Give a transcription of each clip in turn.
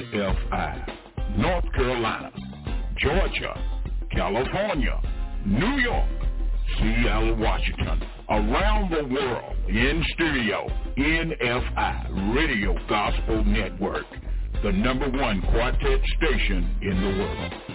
NFI. North Carolina, Georgia, California, New York, Seattle, Washington, around the world, in studio, NFI, Radio Gospel Network, the number one quartet station in the world.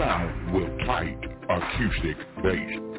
Sound with tight acoustic bass.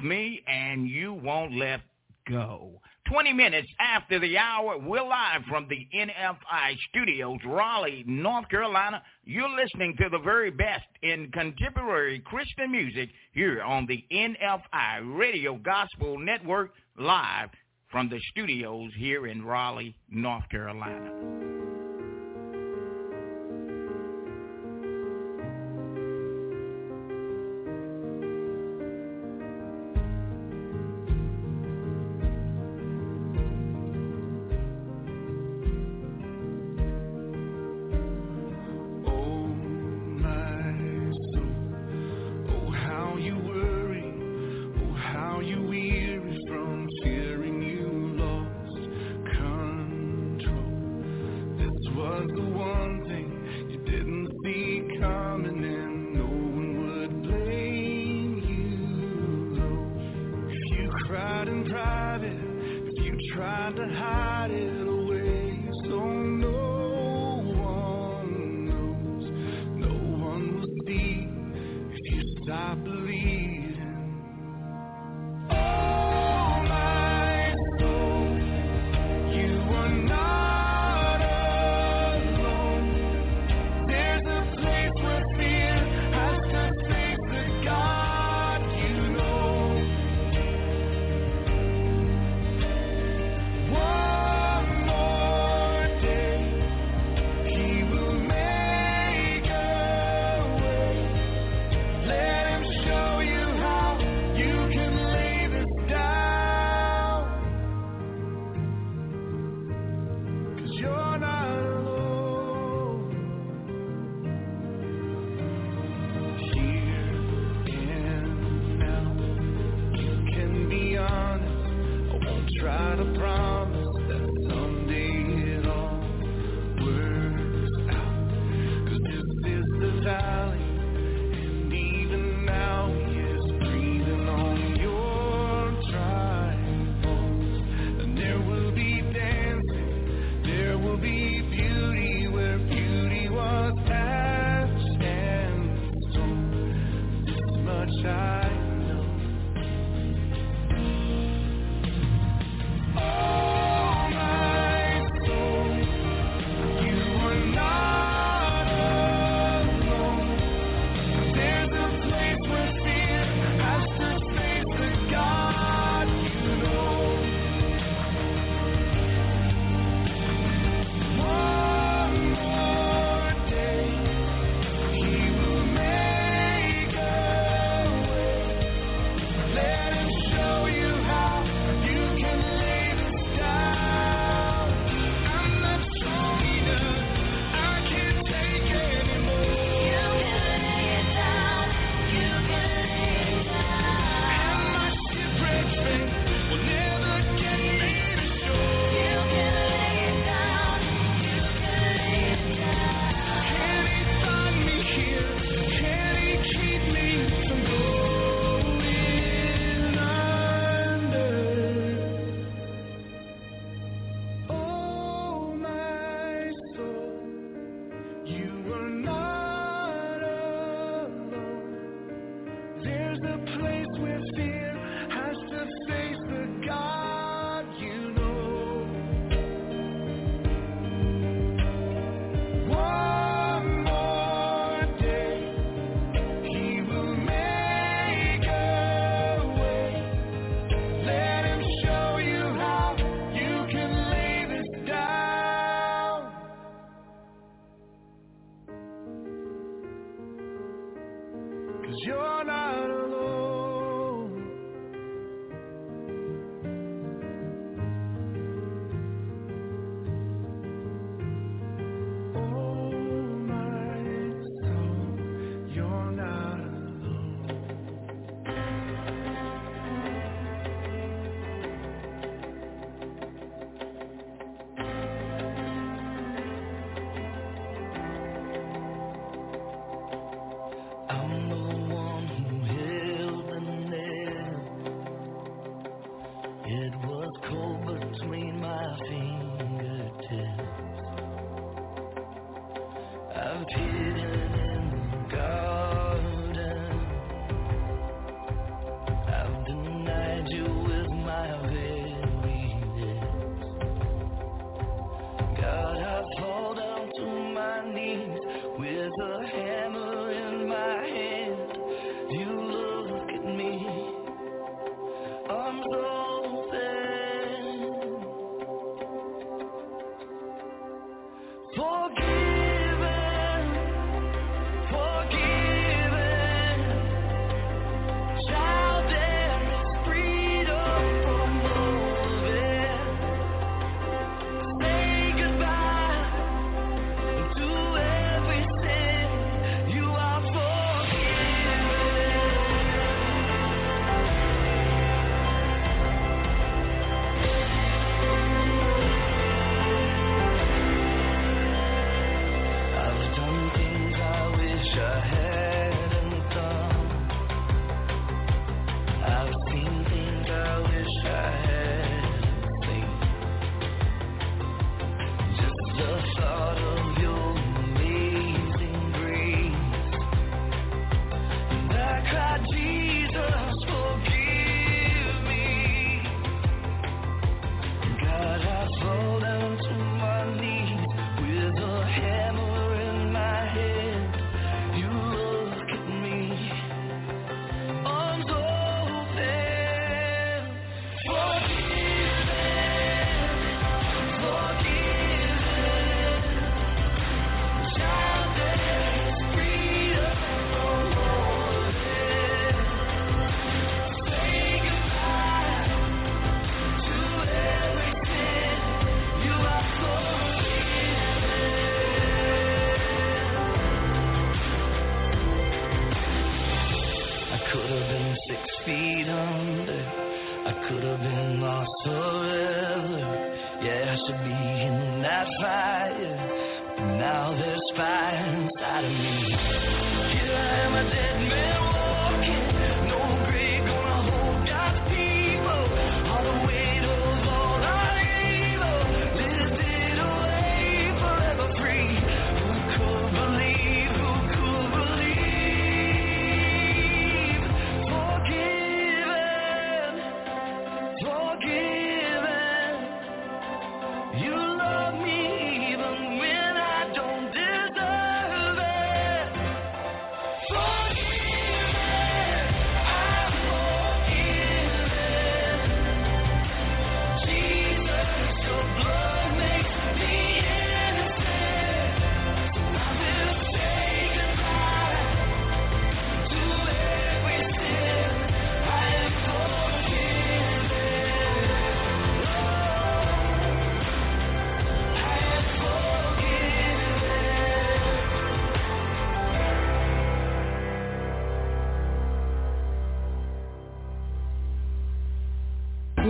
me and you won't let go. 20 minutes after the hour, we're live from the NFI studios, Raleigh, North Carolina. You're listening to the very best in contemporary Christian music here on the NFI Radio Gospel Network, live from the studios here in Raleigh, North Carolina.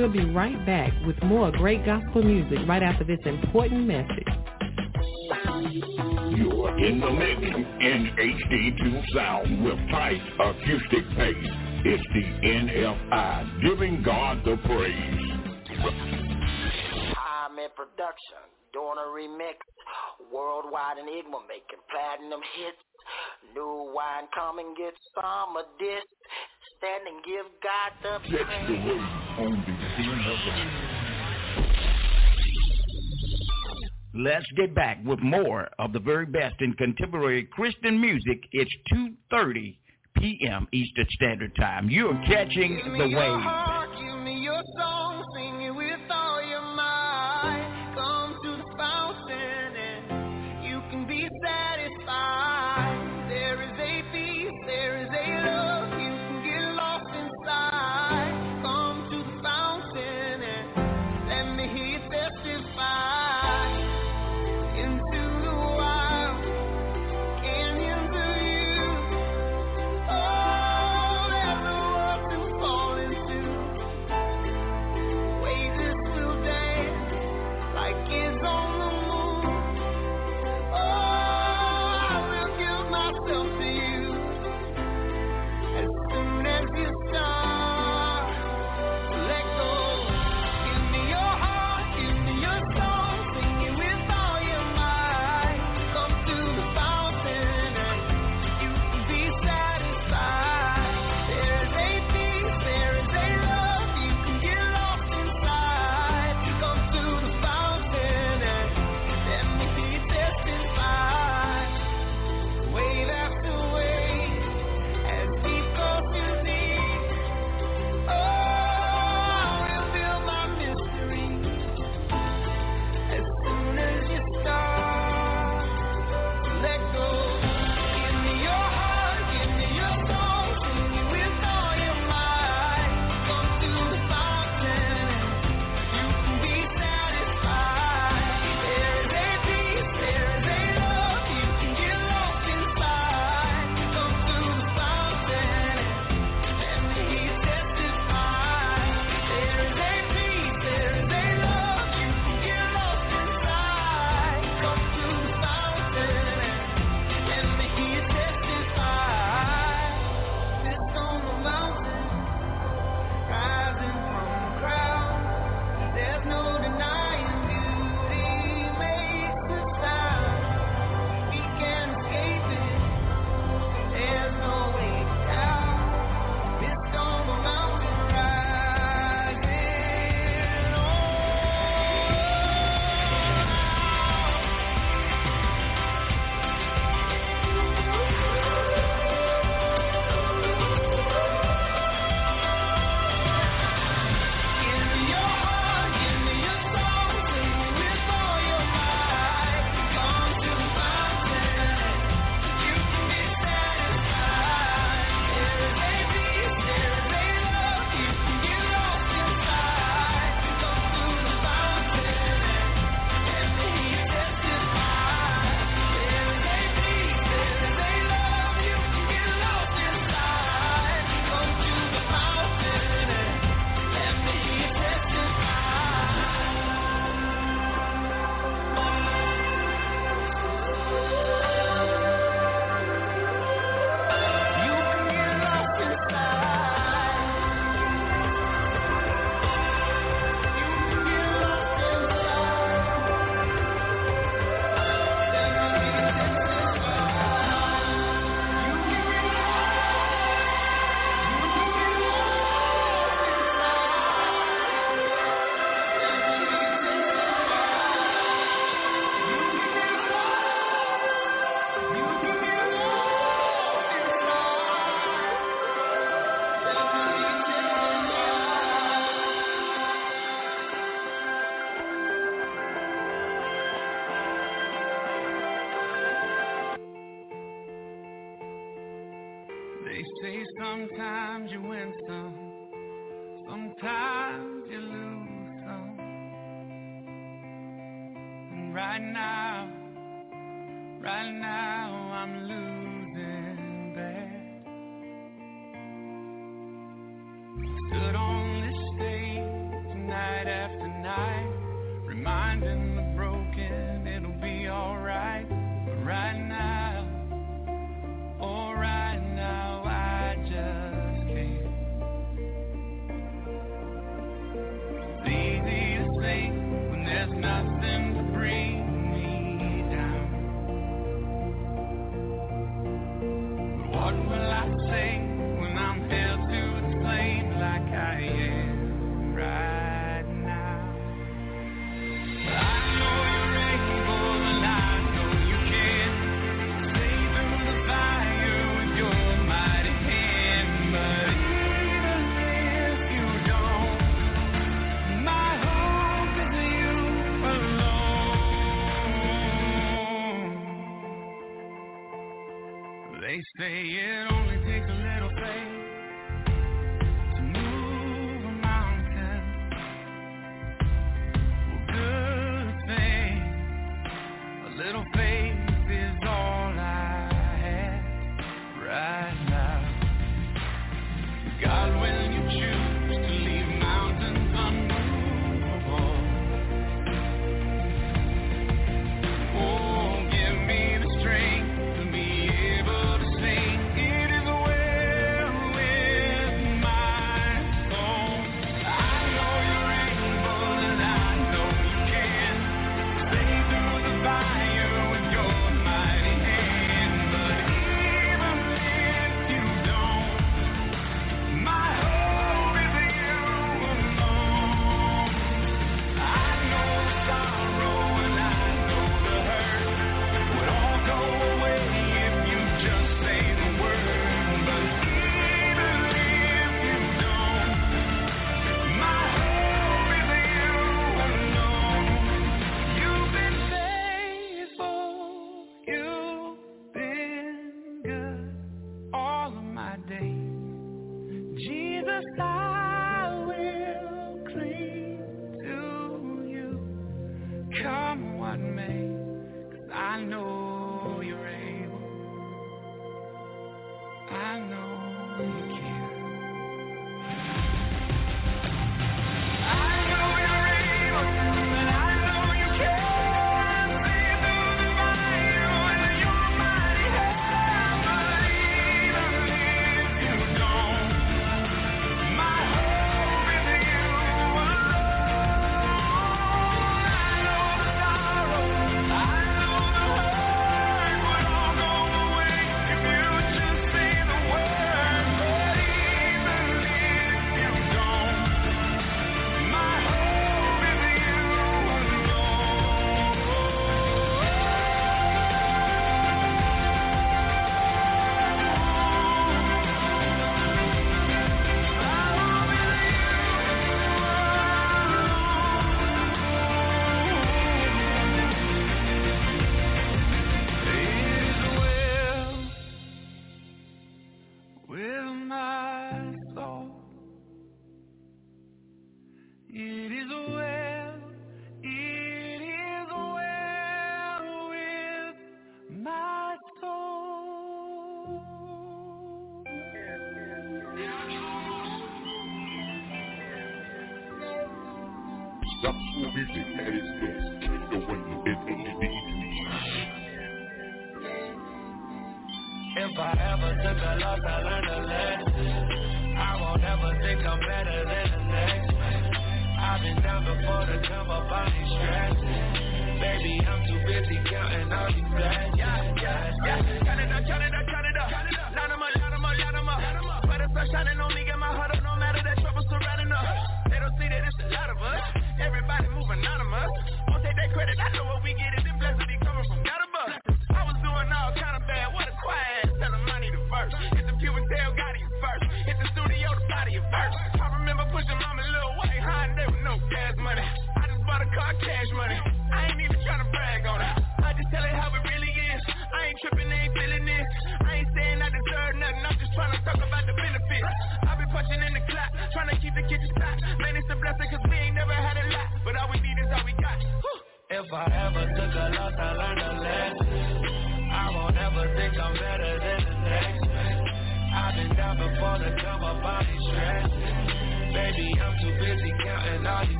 We'll be right back with more great gospel music right after this important message. You're in the mix in HD2 sound with tight acoustic pace. It's the NFI giving God the praise. I'm in production doing a remix, worldwide enigma making platinum hits. New wine coming, get some of this stand and give God the praise. Let's get back with more of the very best in contemporary Christian music. It's 2.30 p.m. Eastern Standard Time. You're catching the wave.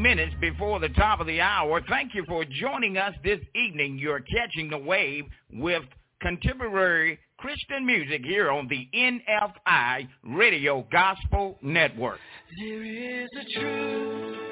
minutes before the top of the hour. Thank you for joining us this evening. You're catching the wave with contemporary Christian music here on the NFI Radio Gospel Network. There is a truth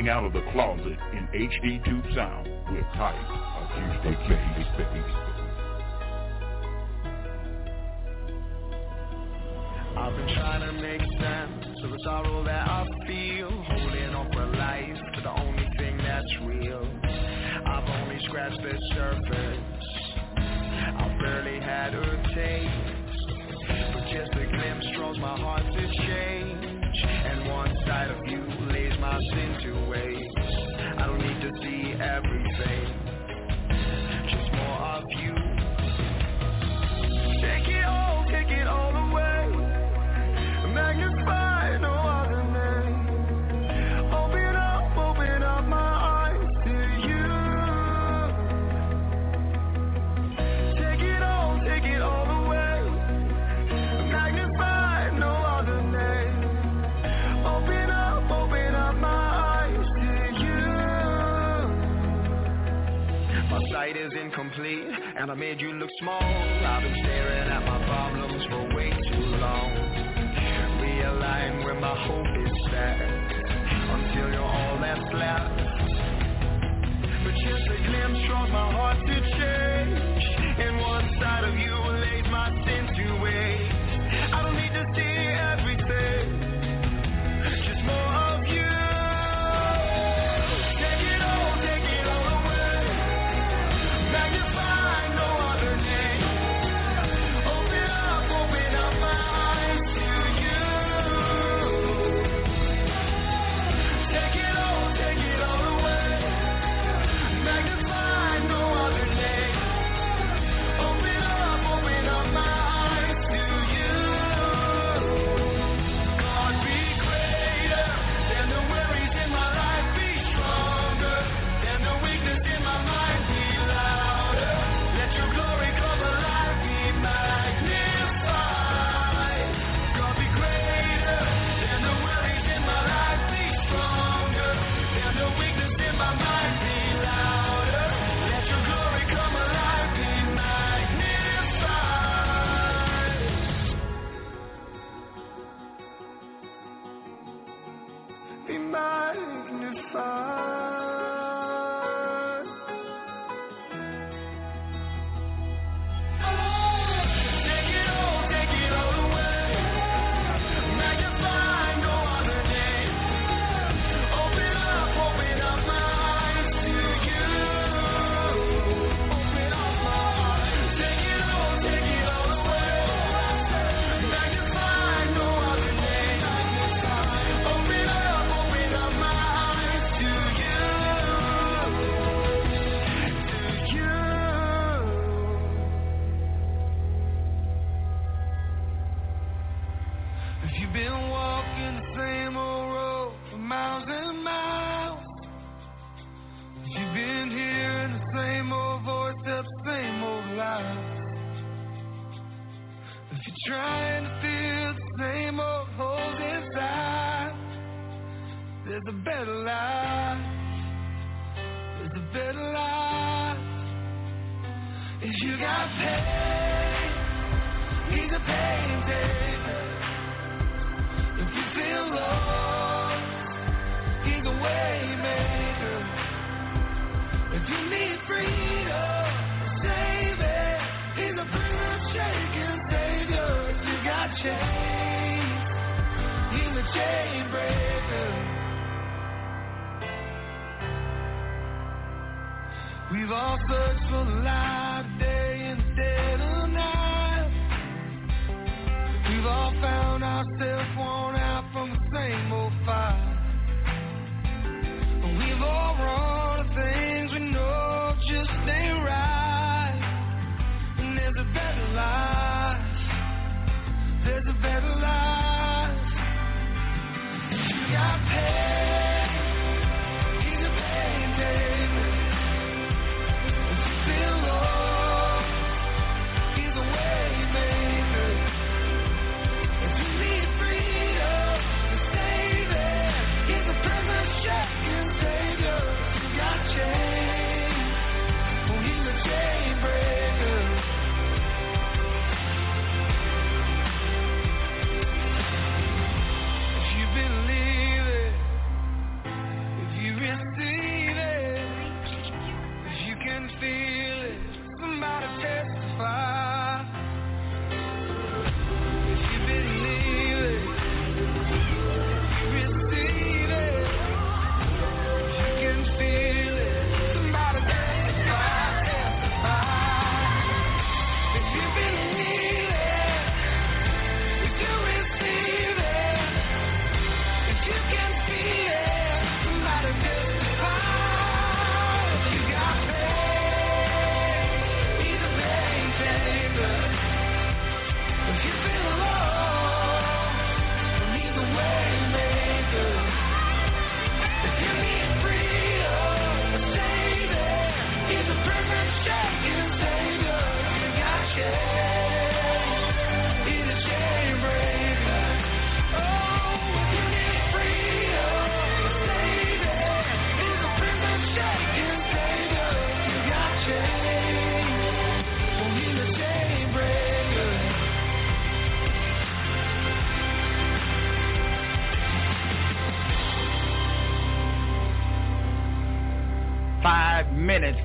Coming out of the closet in HD Tube Sound with Type on Tuesday Kings.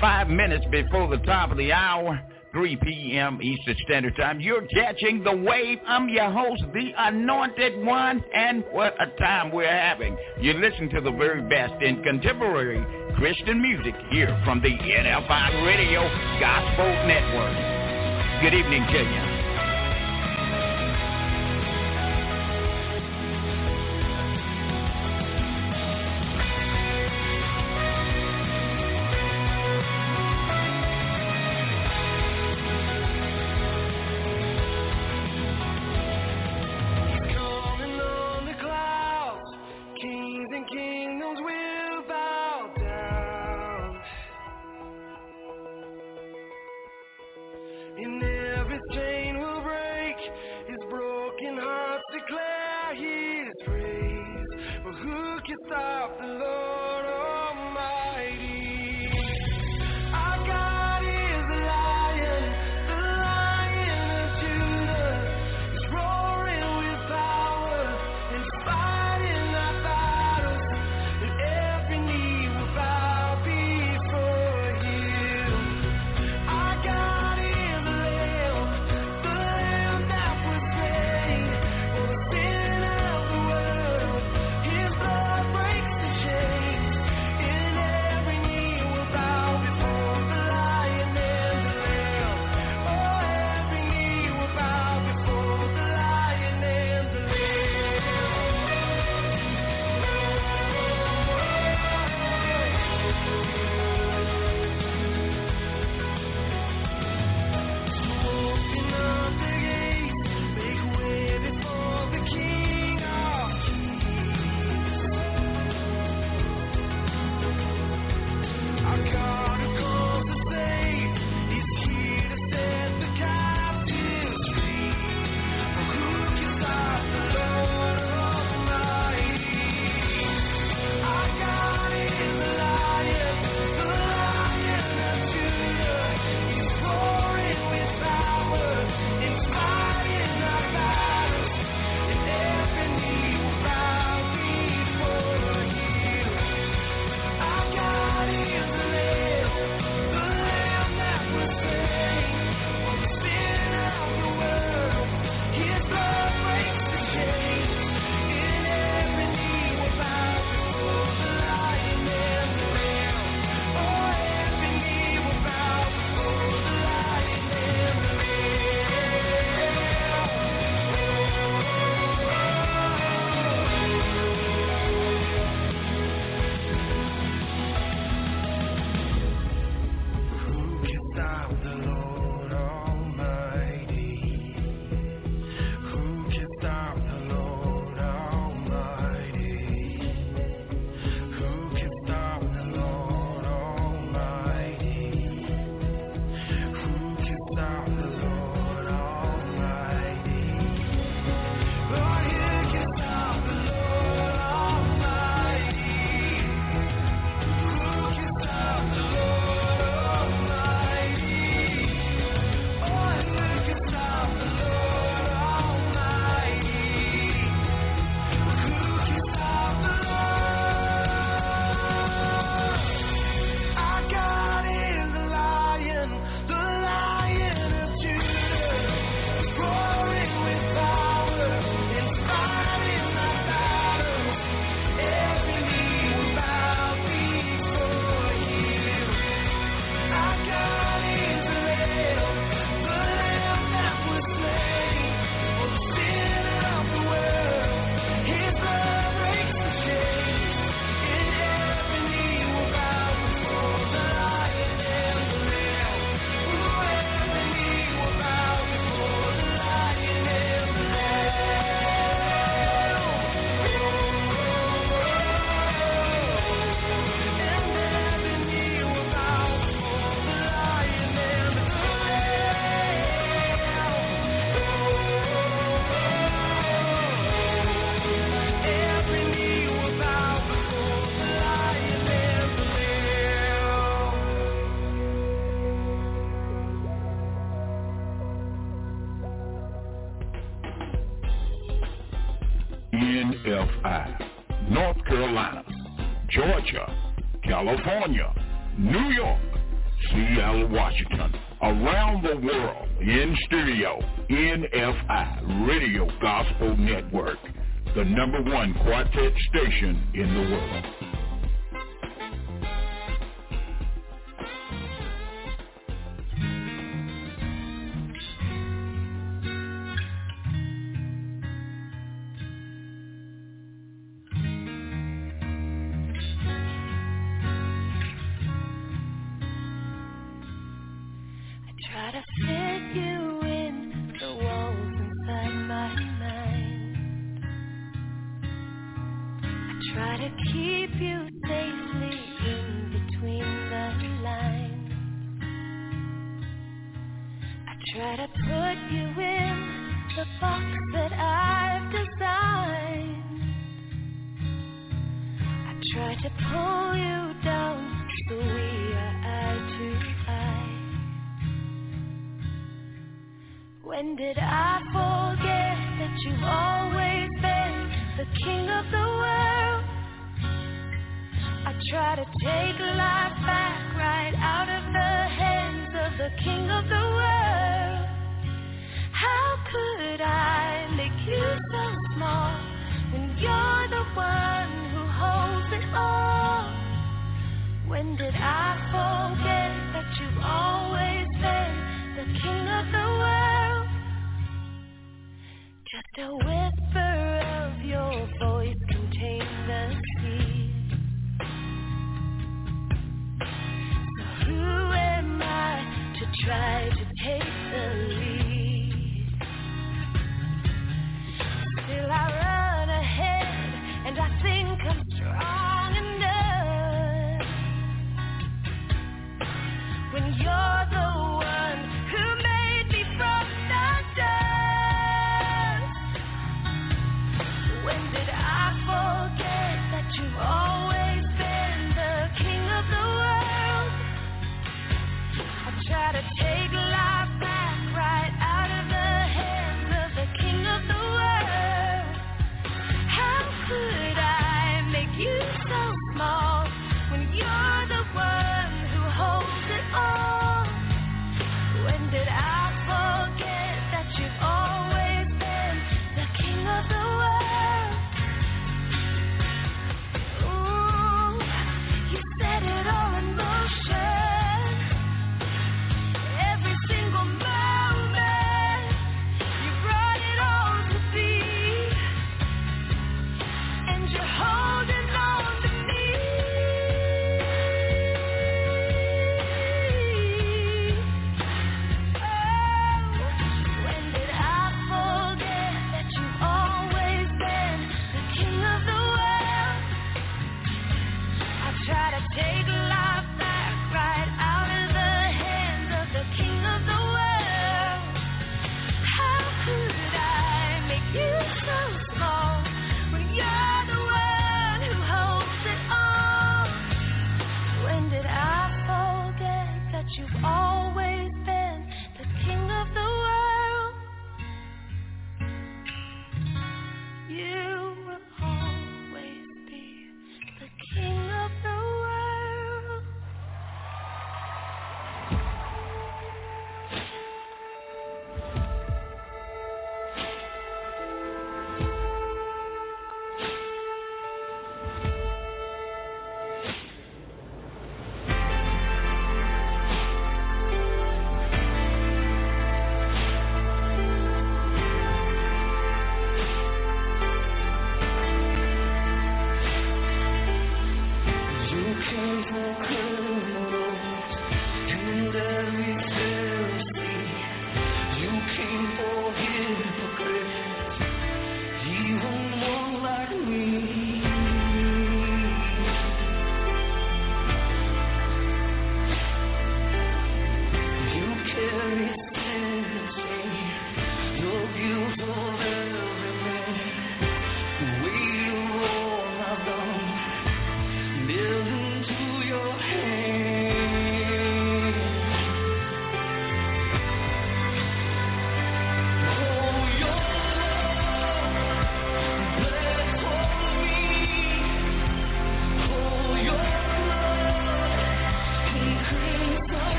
Five minutes before the top of the hour. 3 p.m. Eastern Standard Time. You're catching the wave. I'm your host, the anointed one, and what a time we're having. You listen to the very best in contemporary Christian music here from the NFI Radio Gospel Network. Good evening to you. NFI, North Carolina, Georgia, California, New York, Seattle, Washington, around the world in stereo, NFI Radio Gospel Network, the number one quartet station in the world.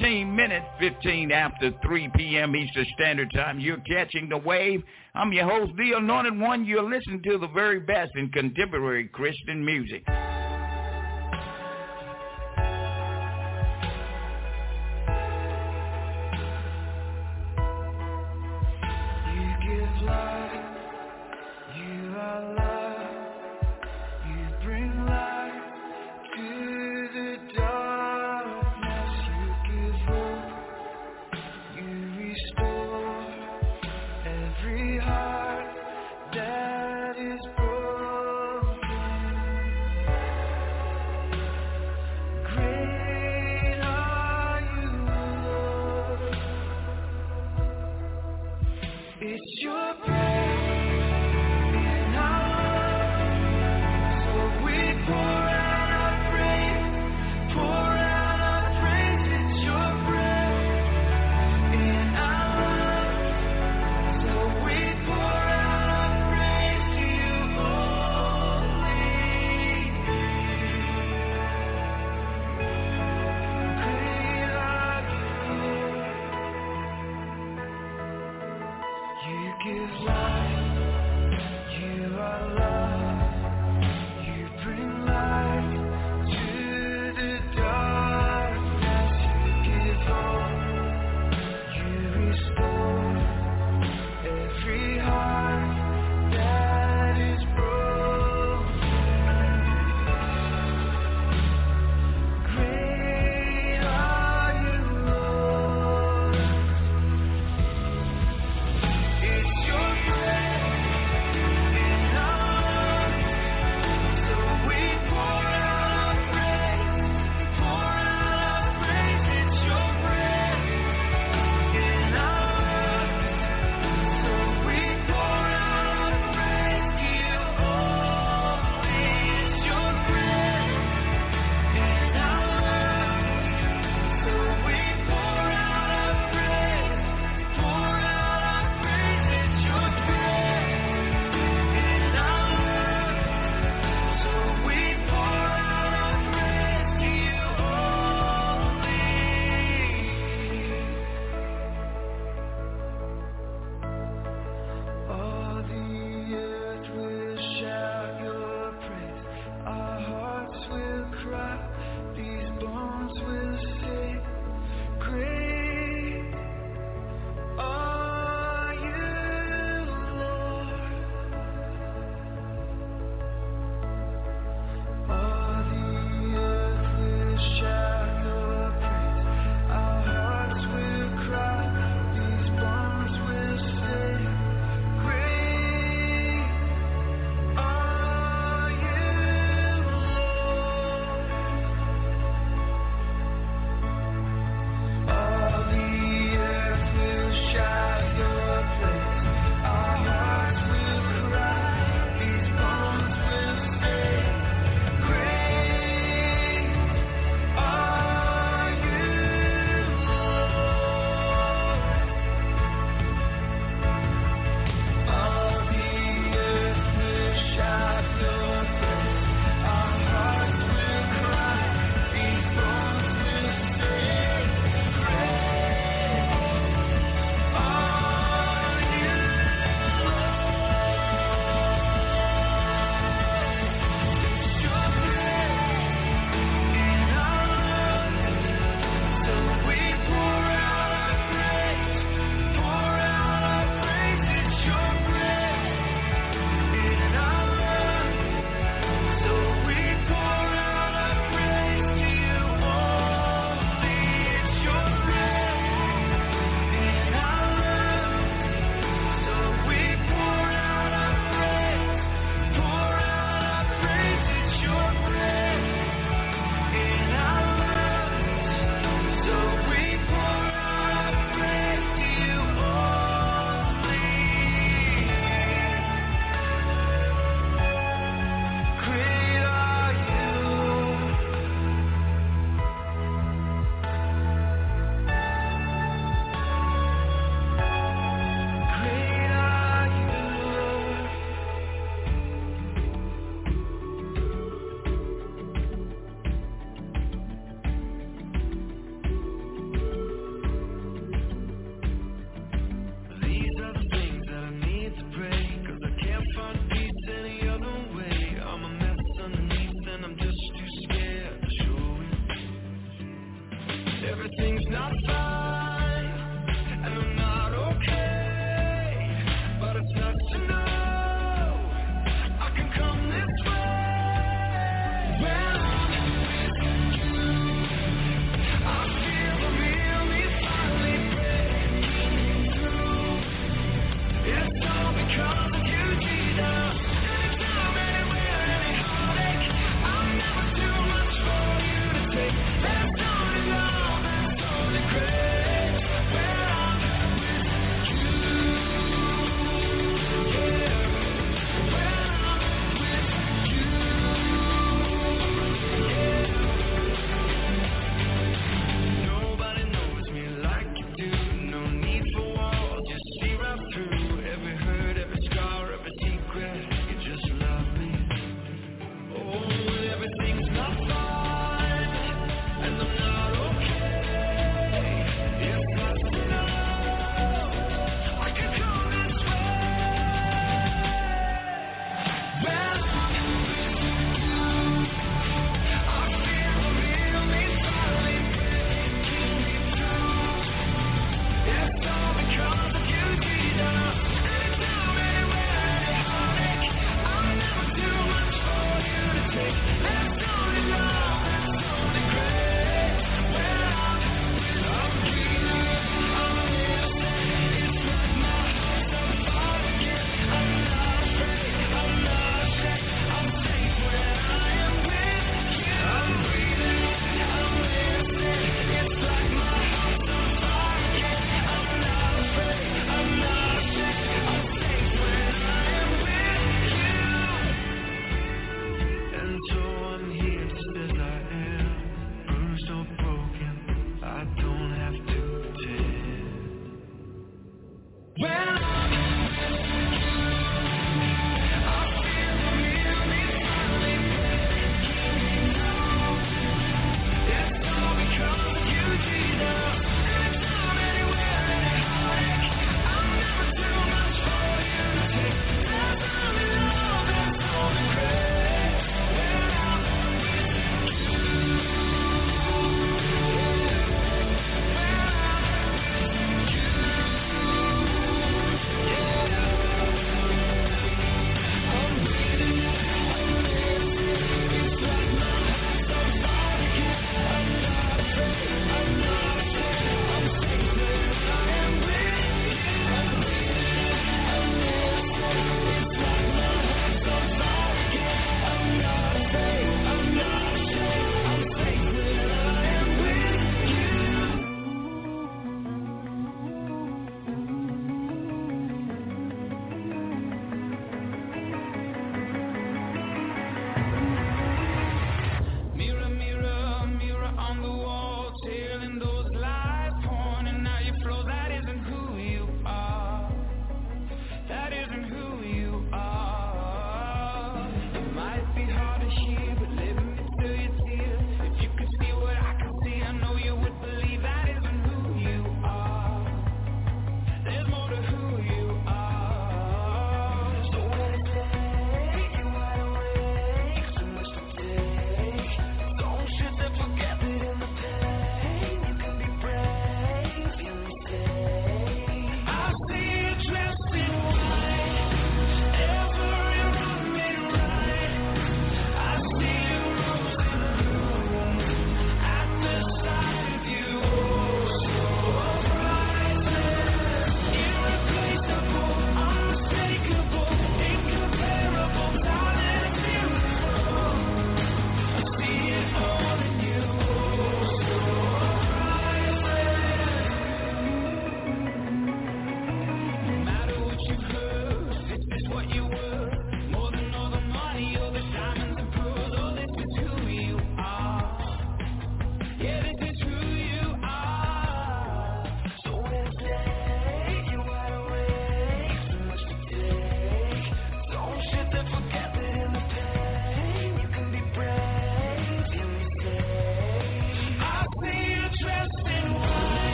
15 minutes, 15 after 3 p.m. Eastern Standard Time. You're catching the wave. I'm your host, The Anointed One. You're listening to the very best in contemporary Christian music.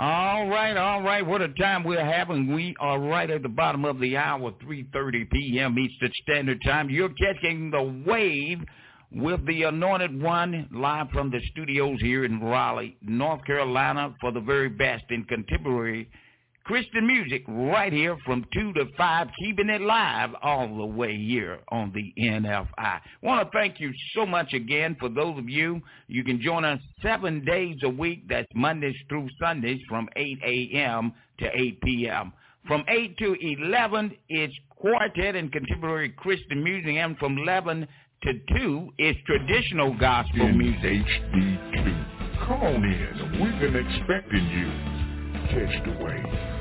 All right, all right. What a time we're having. We are right at the bottom of the hour, 3.30 p.m. Eastern Standard Time. You're catching the wave with the Anointed One live from the studios here in Raleigh, North Carolina for the very best in contemporary Christian music right here from 2 to 5, keeping it live all the way here on the NFI. want to thank you so much again for those of you. You can join us seven days a week. That's Mondays through Sundays from 8 a.m. to 8 p.m. From 8 to 11, it's quartet and contemporary Christian music. And from 11 to 2 is traditional gospel music. HD2. Come on in. We've been expecting you. Catch the wave.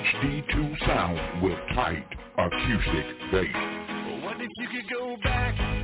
HD2 sound with tight acoustic bass. What if you could go back?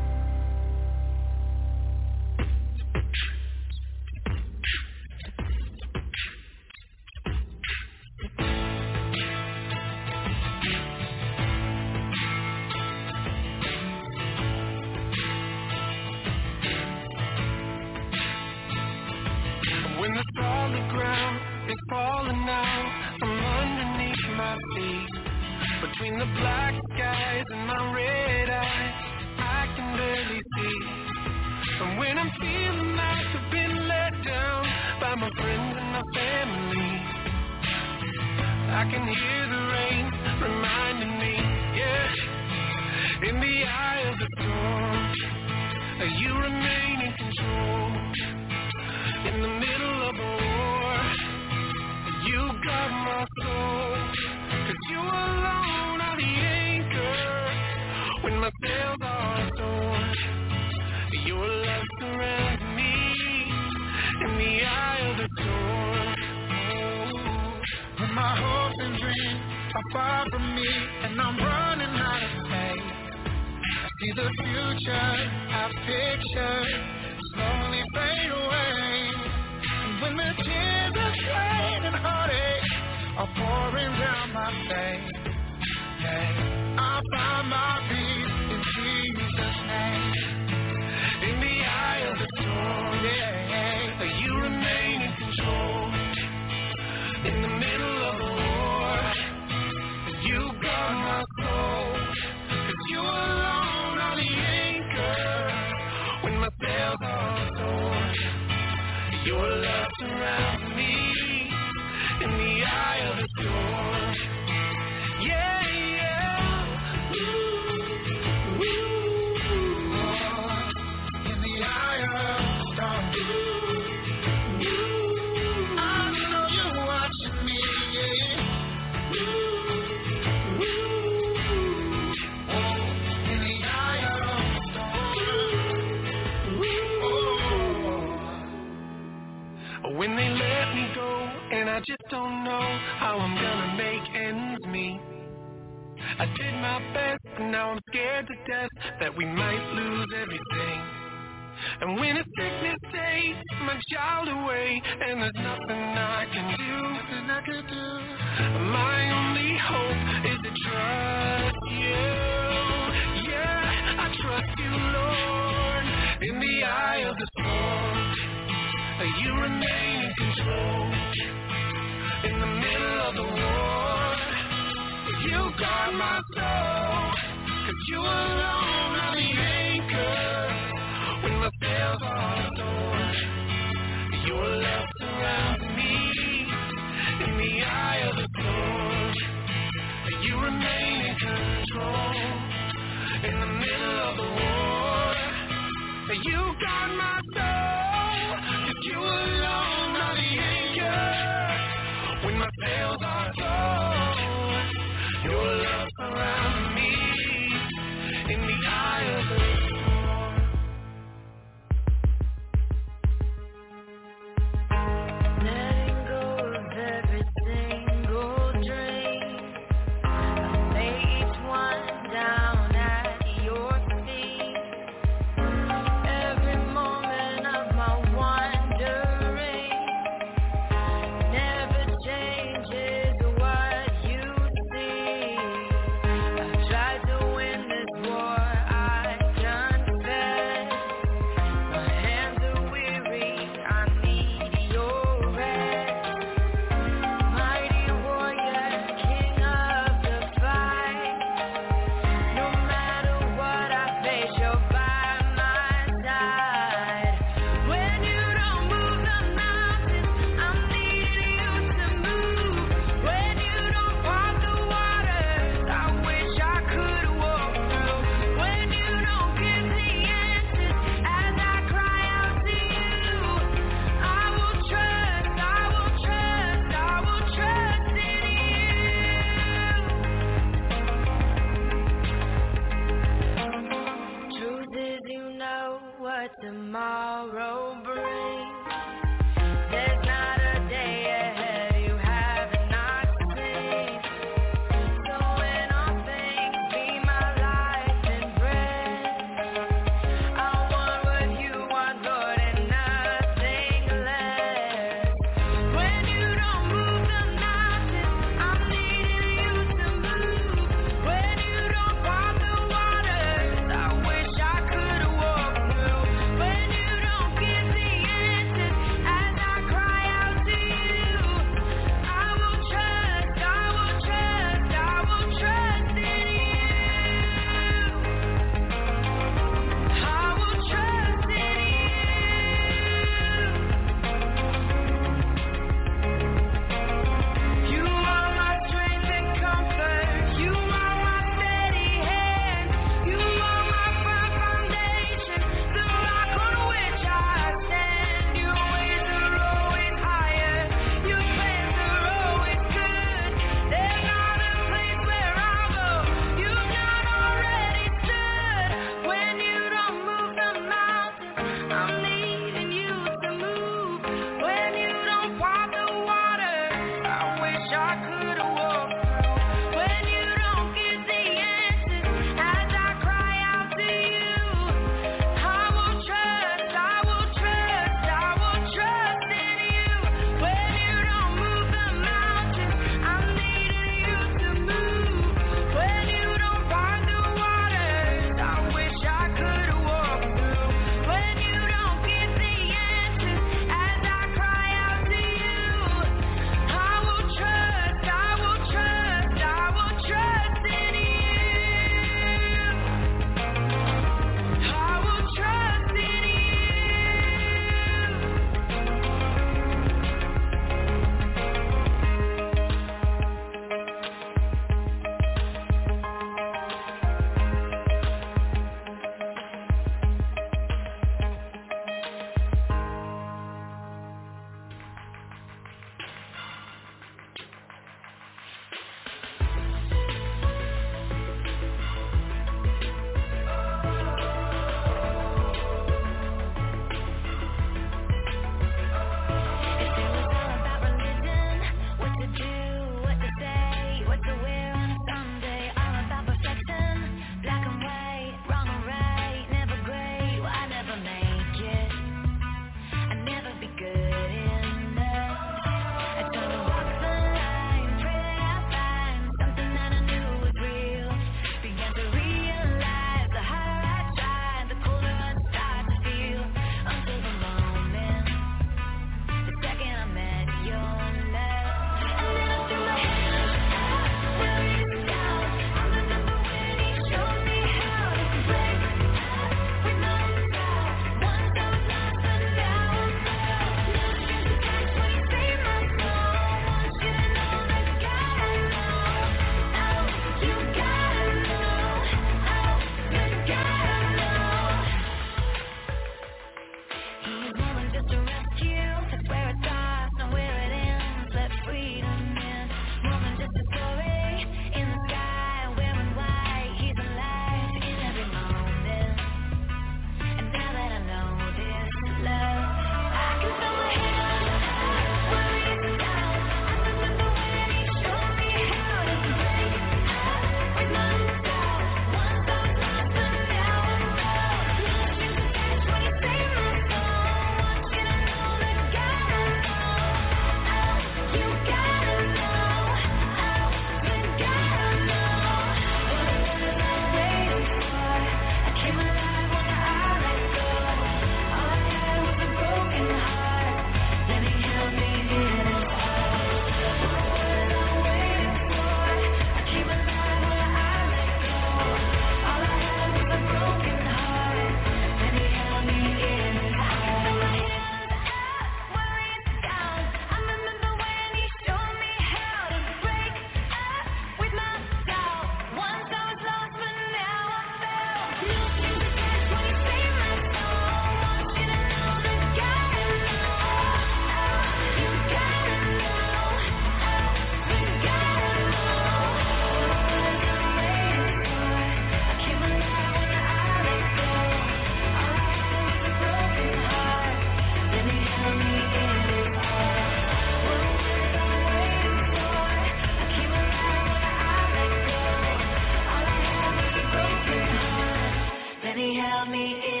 me in.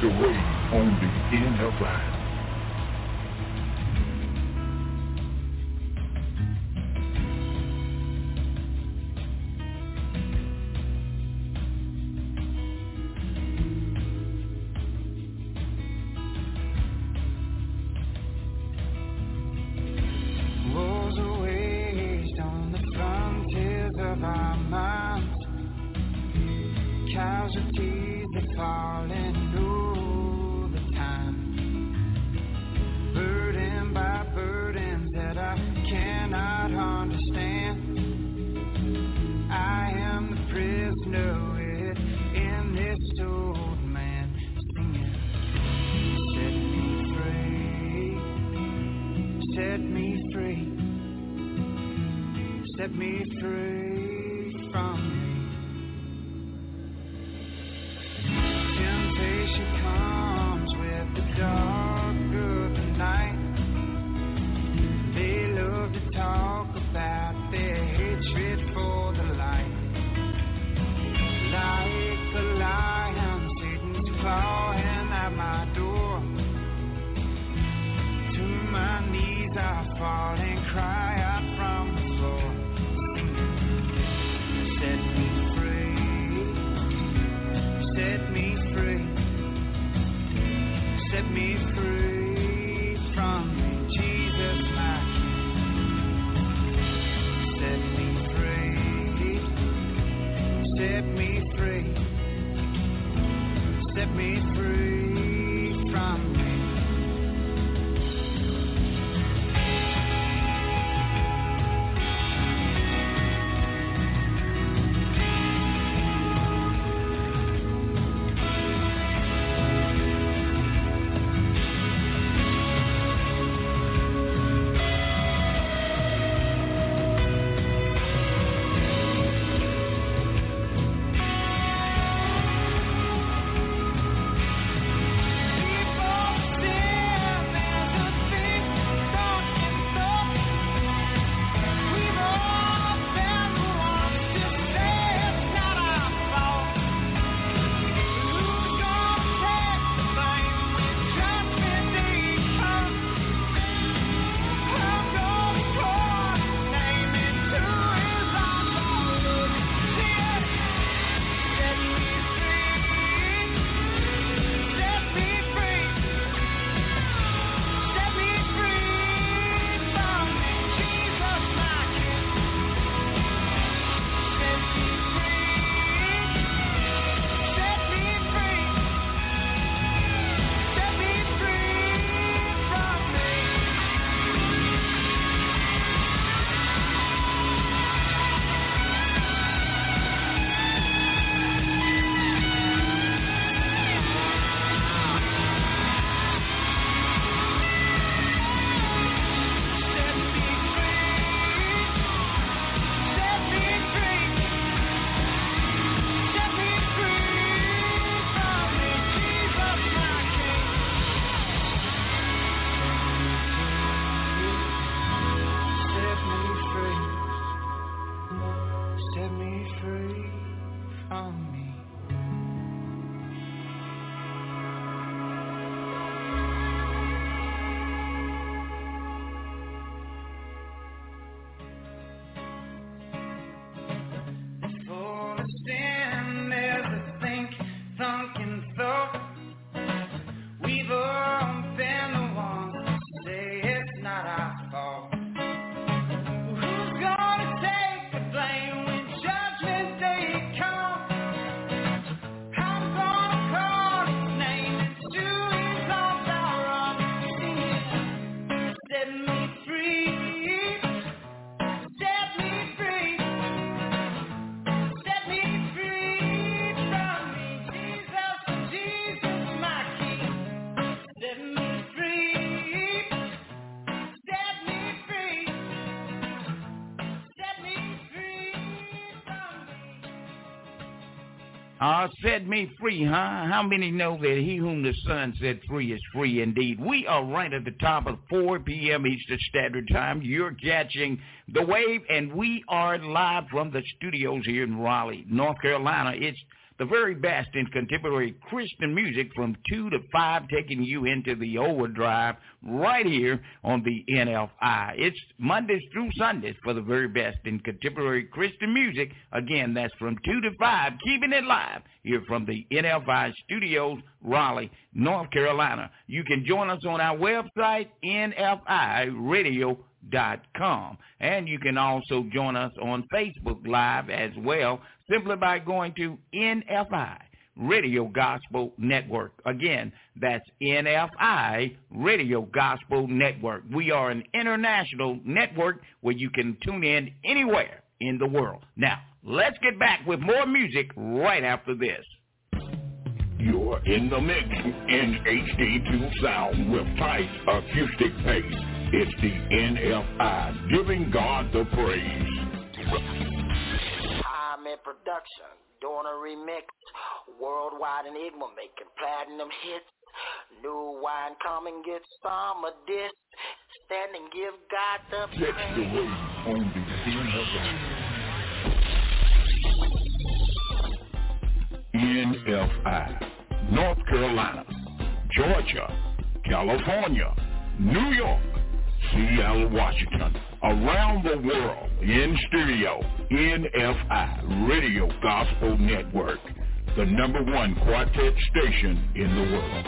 Set me free. Set me free, huh? How many know that he whom the Son set free is free indeed? We are right at the top of 4 p.m. Eastern Standard Time. You're catching the wave, and we are live from the studios here in Raleigh, North Carolina. It's the very best in contemporary Christian music from 2 to 5, taking you into the overdrive right here on the NFI. It's Mondays through Sundays for the very best in contemporary Christian music. Again, that's from 2 to 5, keeping it live here from the NFI studios, Raleigh, North Carolina. You can join us on our website, nfiradio.com. And you can also join us on Facebook Live as well simply by going to NFI Radio Gospel Network. Again, that's NFI Radio Gospel Network. We are an international network where you can tune in anywhere in the world. Now, let's get back with more music right after this. You're in the mix in HD2 sound with tight acoustic bass. It's the NFI, giving God the praise production, doing a remix, worldwide enigma making platinum hits. New wine come and get some of this. Stand and give God the praise. That's the way on the NFI, North Carolina, Georgia, California, New York, Seattle, Washington, around the world in stereo, NFI Radio Gospel Network, the number one quartet station in the world.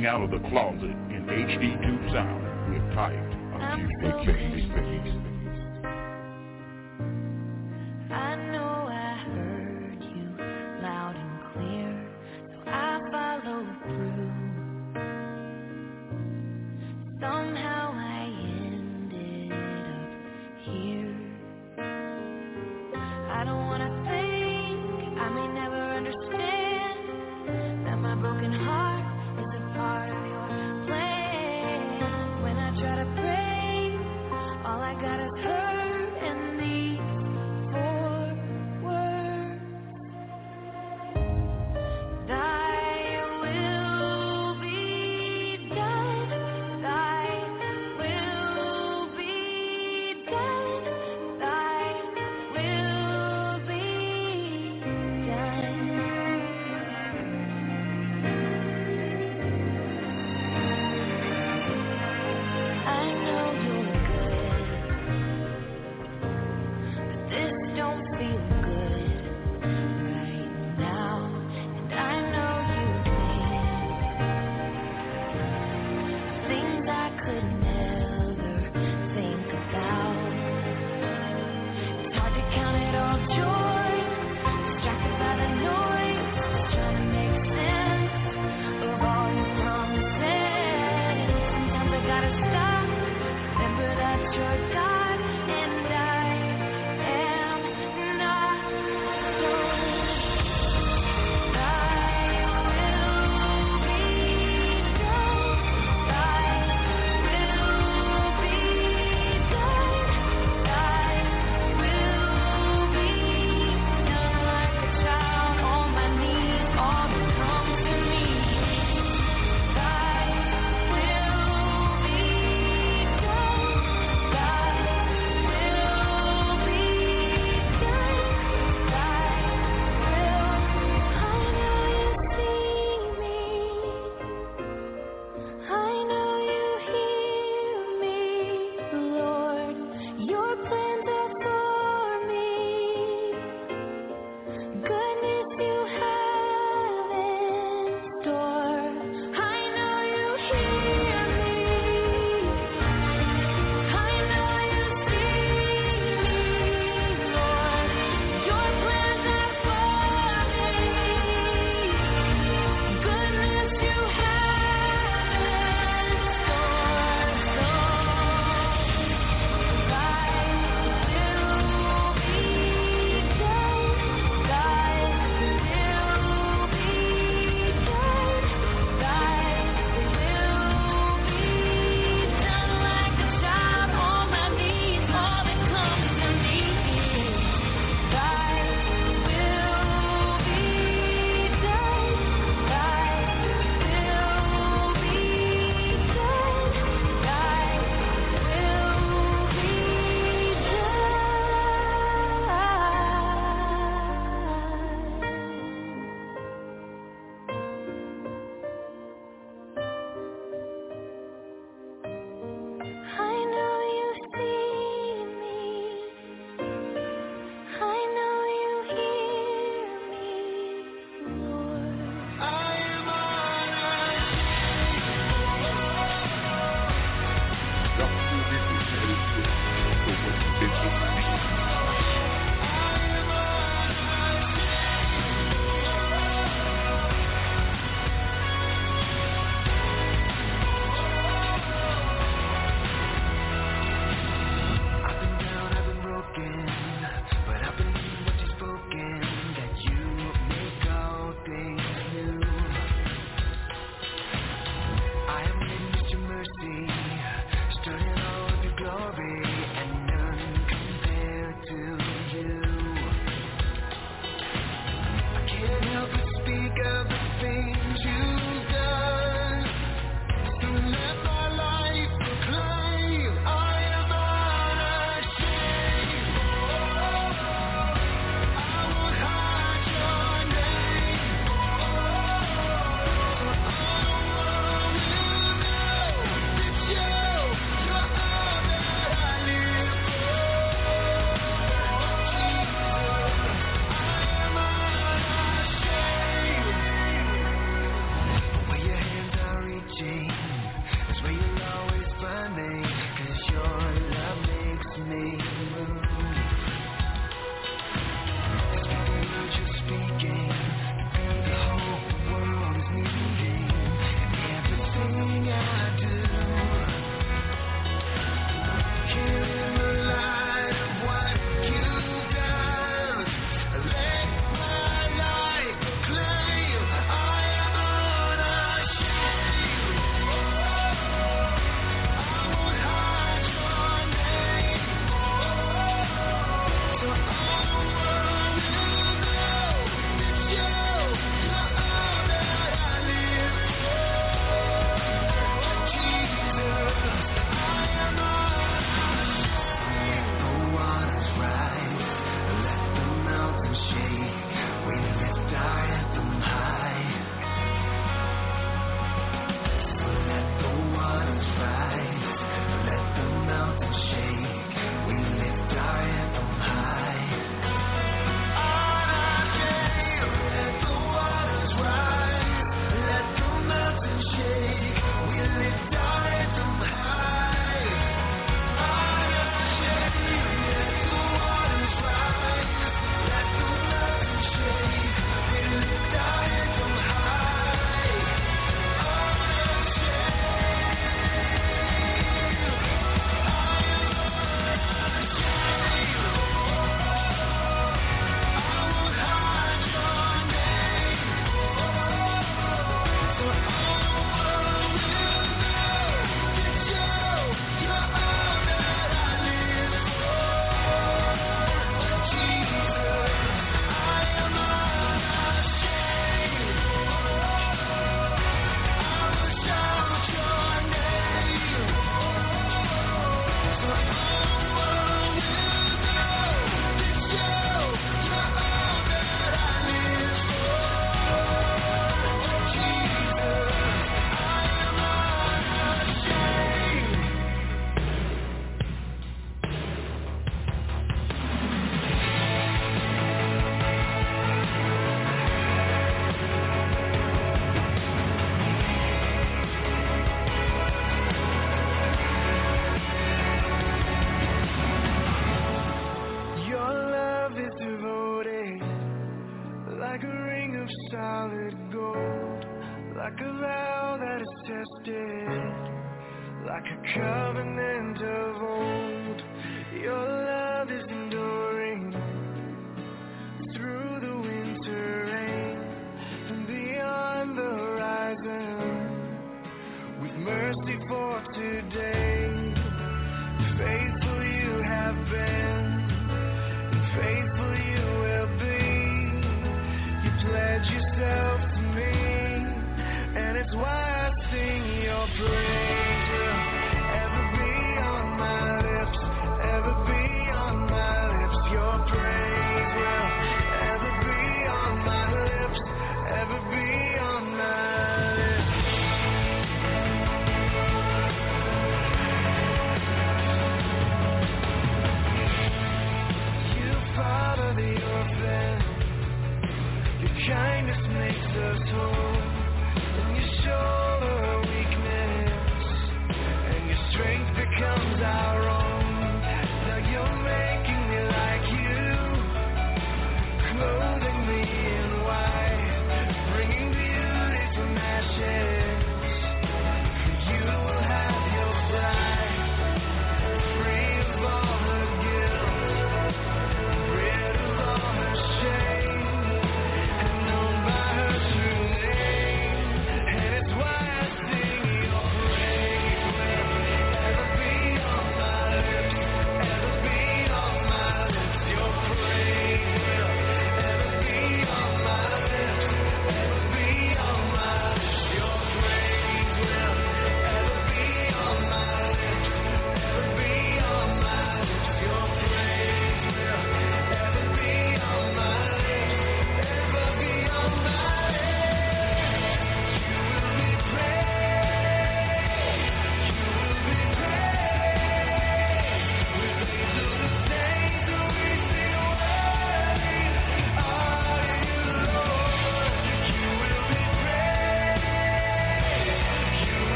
Coming out of the closet in HD2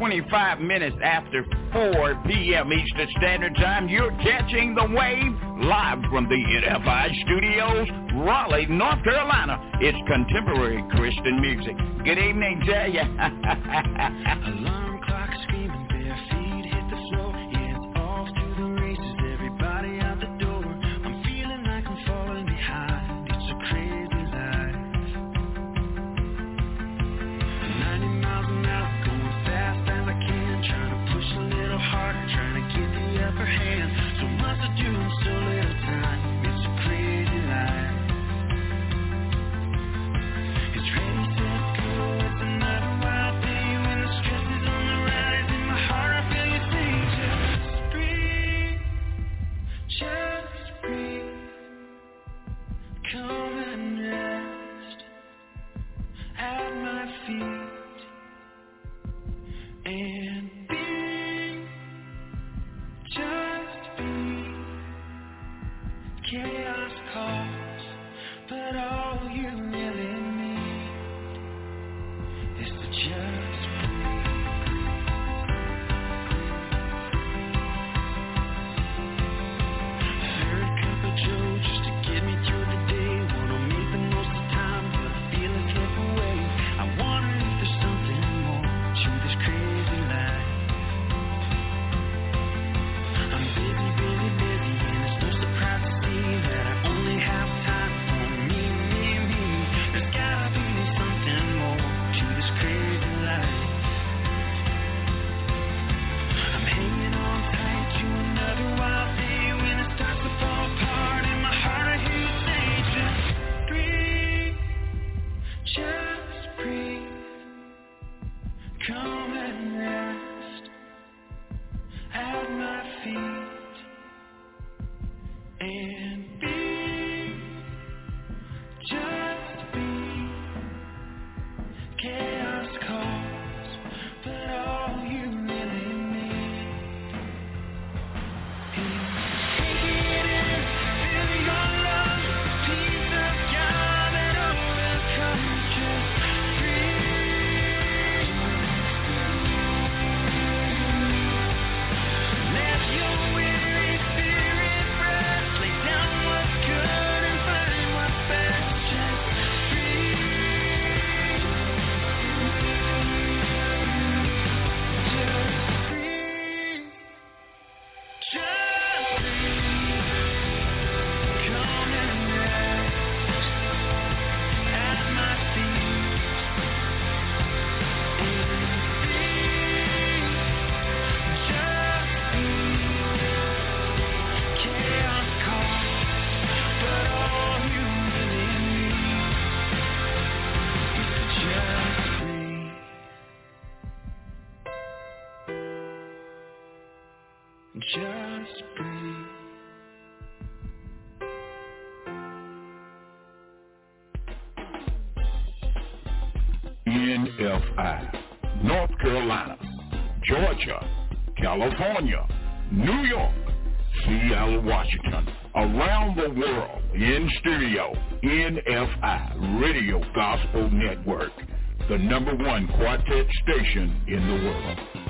25 minutes after 4 p.m. Eastern Standard Time. You're catching the wave live from the NFI studios, Raleigh, North Carolina. It's contemporary Christian music. Good evening to California, New York, Seattle, Washington, around the world, in studio, NFI Radio Gospel Network, the number one quartet station in the world.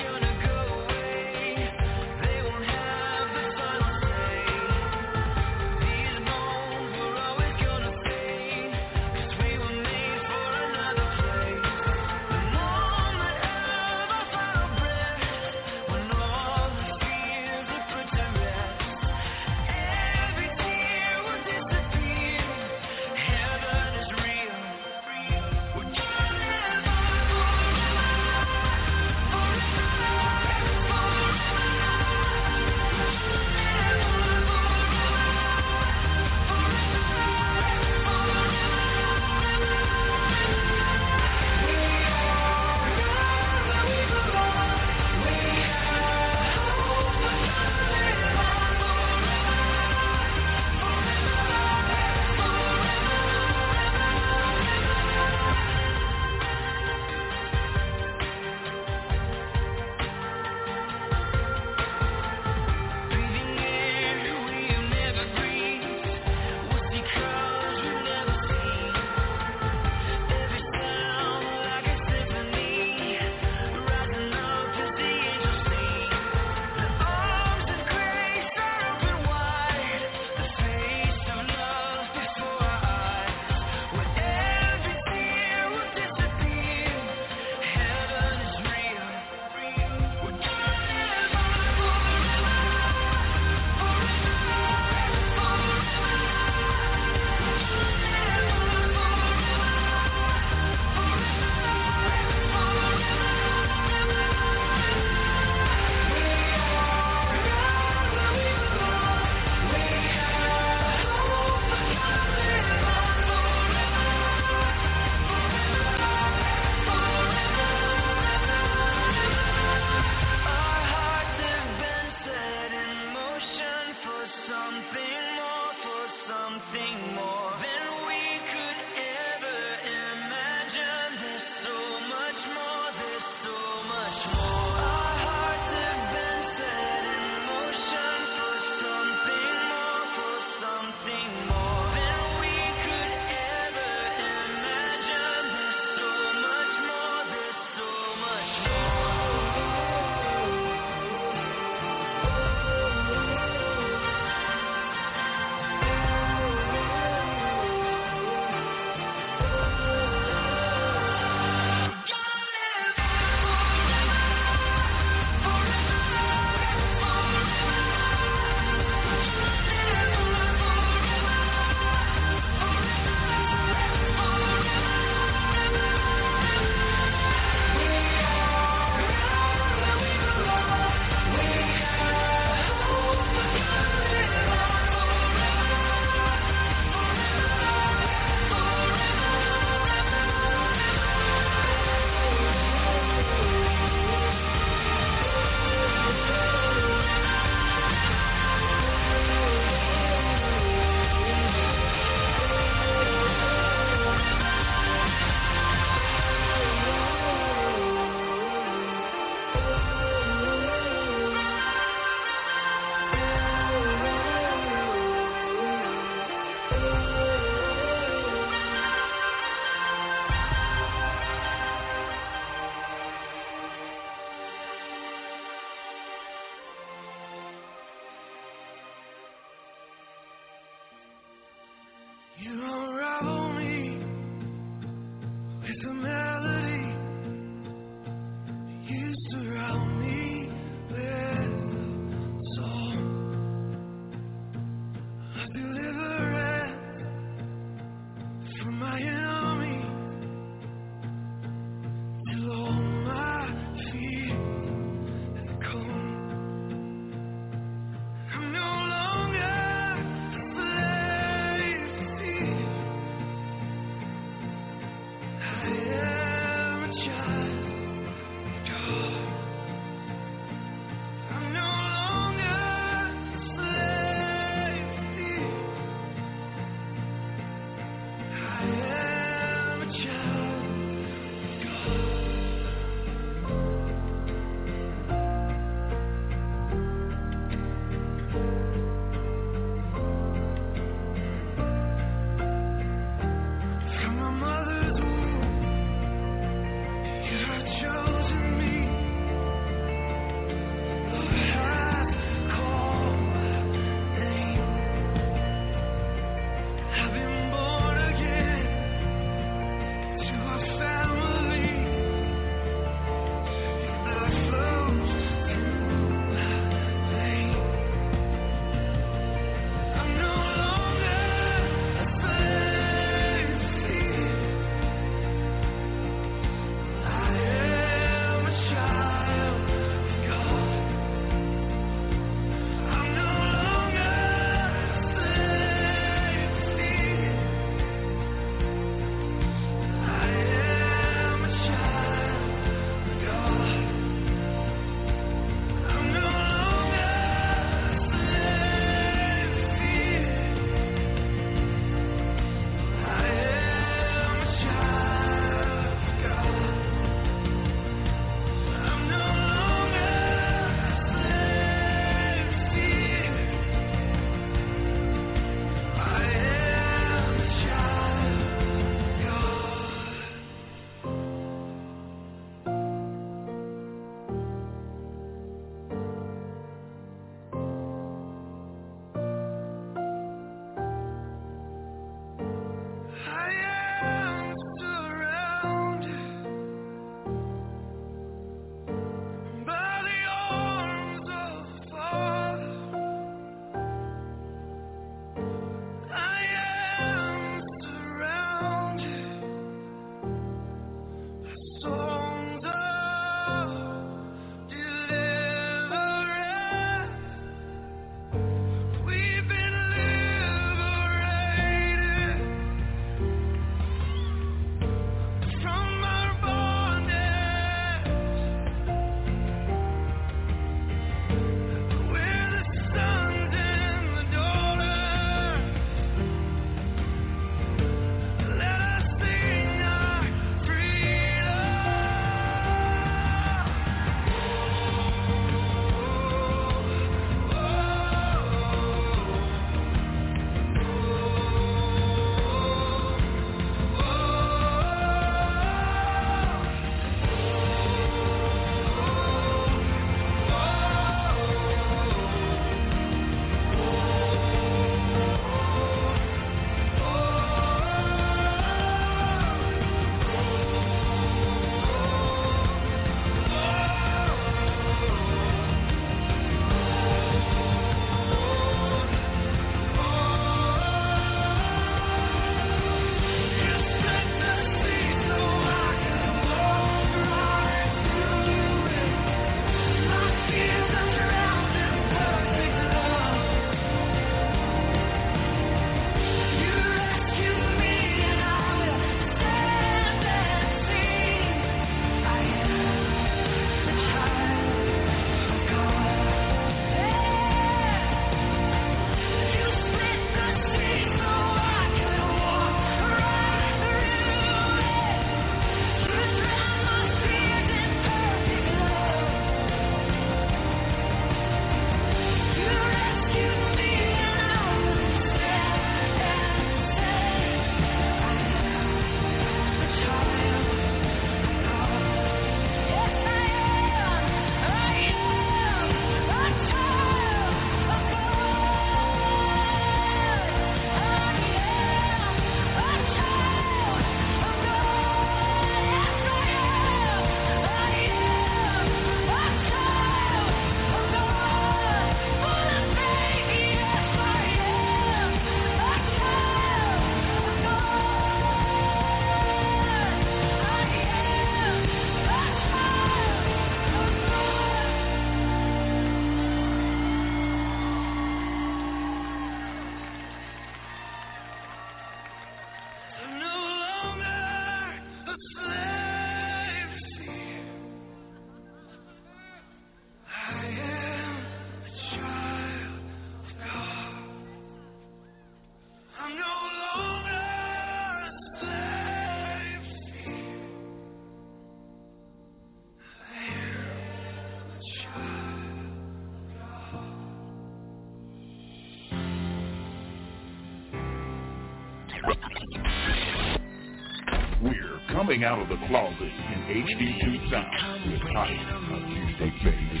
Coming Out of the Closet in HD2 Sound with Tyler of Tuesday Baby.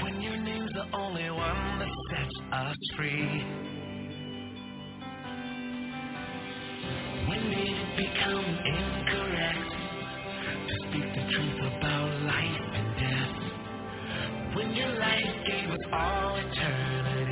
When your name's the only one that sets us free. When did it become incorrect to speak the truth about life and death? When your life gave us all eternity.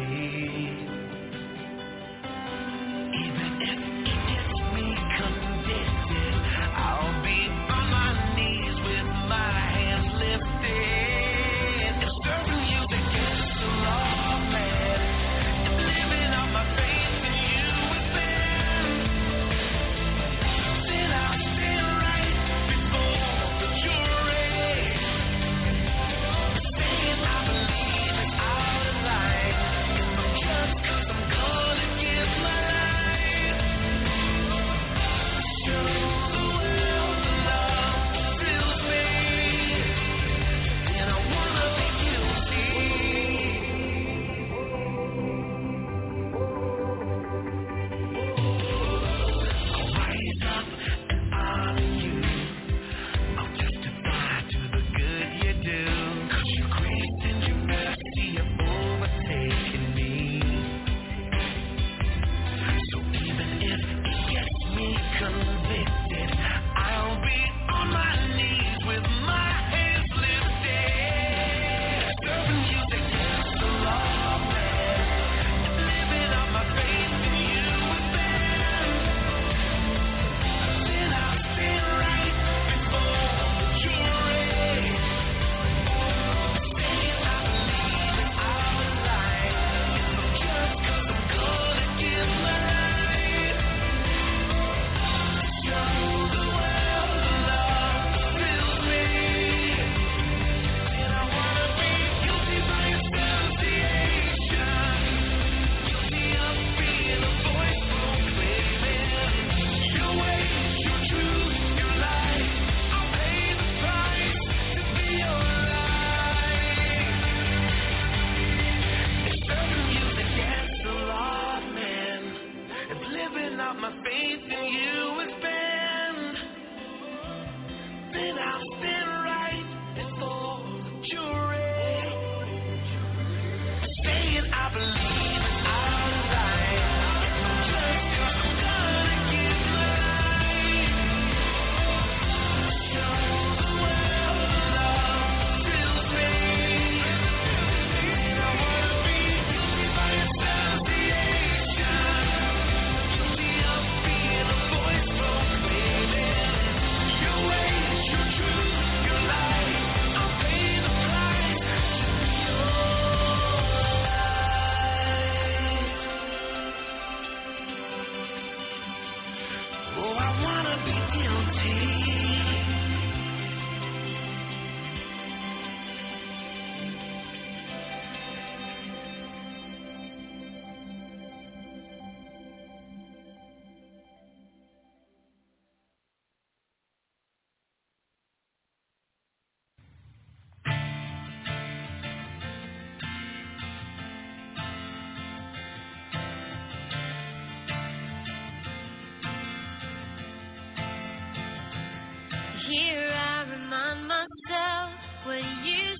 You.